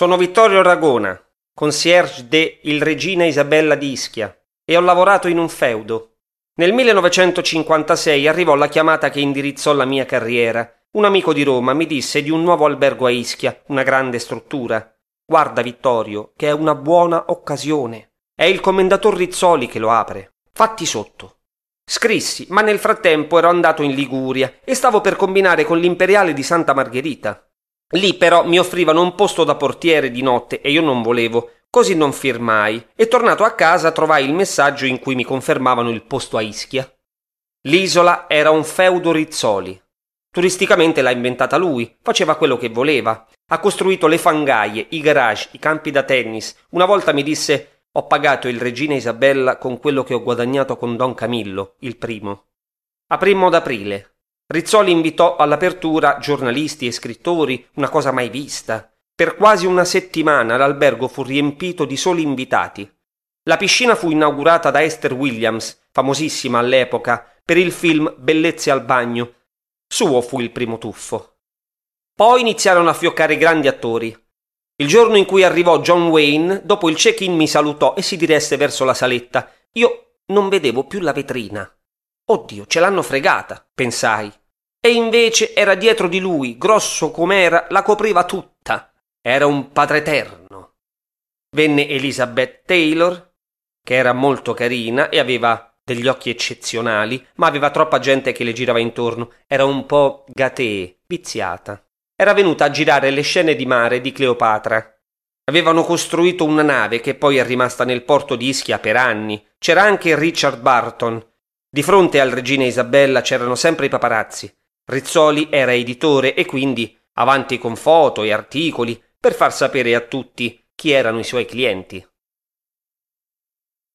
Sono Vittorio Ragona, concierge de Il Regina Isabella di Ischia, e ho lavorato in un feudo. Nel 1956 arrivò la chiamata che indirizzò la mia carriera. Un amico di Roma mi disse di un nuovo albergo a Ischia, una grande struttura. Guarda, Vittorio, che è una buona occasione. È il commendator Rizzoli che lo apre. Fatti sotto. Scrissi, ma nel frattempo ero andato in Liguria e stavo per combinare con l'imperiale di Santa Margherita. Lì però mi offrivano un posto da portiere di notte e io non volevo, così non firmai e tornato a casa trovai il messaggio in cui mi confermavano il posto a Ischia. L'isola era un feudo Rizzoli. Turisticamente l'ha inventata lui, faceva quello che voleva. Ha costruito le fangaie, i garage, i campi da tennis. Una volta mi disse ho pagato il regina Isabella con quello che ho guadagnato con Don Camillo, il primo. Aprimmo d'aprile. Rizzoli invitò all'apertura giornalisti e scrittori, una cosa mai vista. Per quasi una settimana l'albergo fu riempito di soli invitati. La piscina fu inaugurata da Esther Williams, famosissima all'epoca, per il film Bellezze al bagno. Suo fu il primo tuffo. Poi iniziarono a fioccare grandi attori. Il giorno in cui arrivò John Wayne, dopo il check-in mi salutò e si diresse verso la saletta. Io non vedevo più la vetrina. Oddio, ce l'hanno fregata, pensai. E invece era dietro di lui, grosso com'era, la copriva tutta. Era un padre eterno. Venne Elizabeth Taylor, che era molto carina e aveva degli occhi eccezionali, ma aveva troppa gente che le girava intorno. Era un po' gatee, viziata. Era venuta a girare le scene di mare di Cleopatra. Avevano costruito una nave che poi è rimasta nel porto di Ischia per anni. C'era anche Richard Barton. Di fronte al regina Isabella c'erano sempre i paparazzi. Rizzoli era editore e quindi avanti con foto e articoli per far sapere a tutti chi erano i suoi clienti.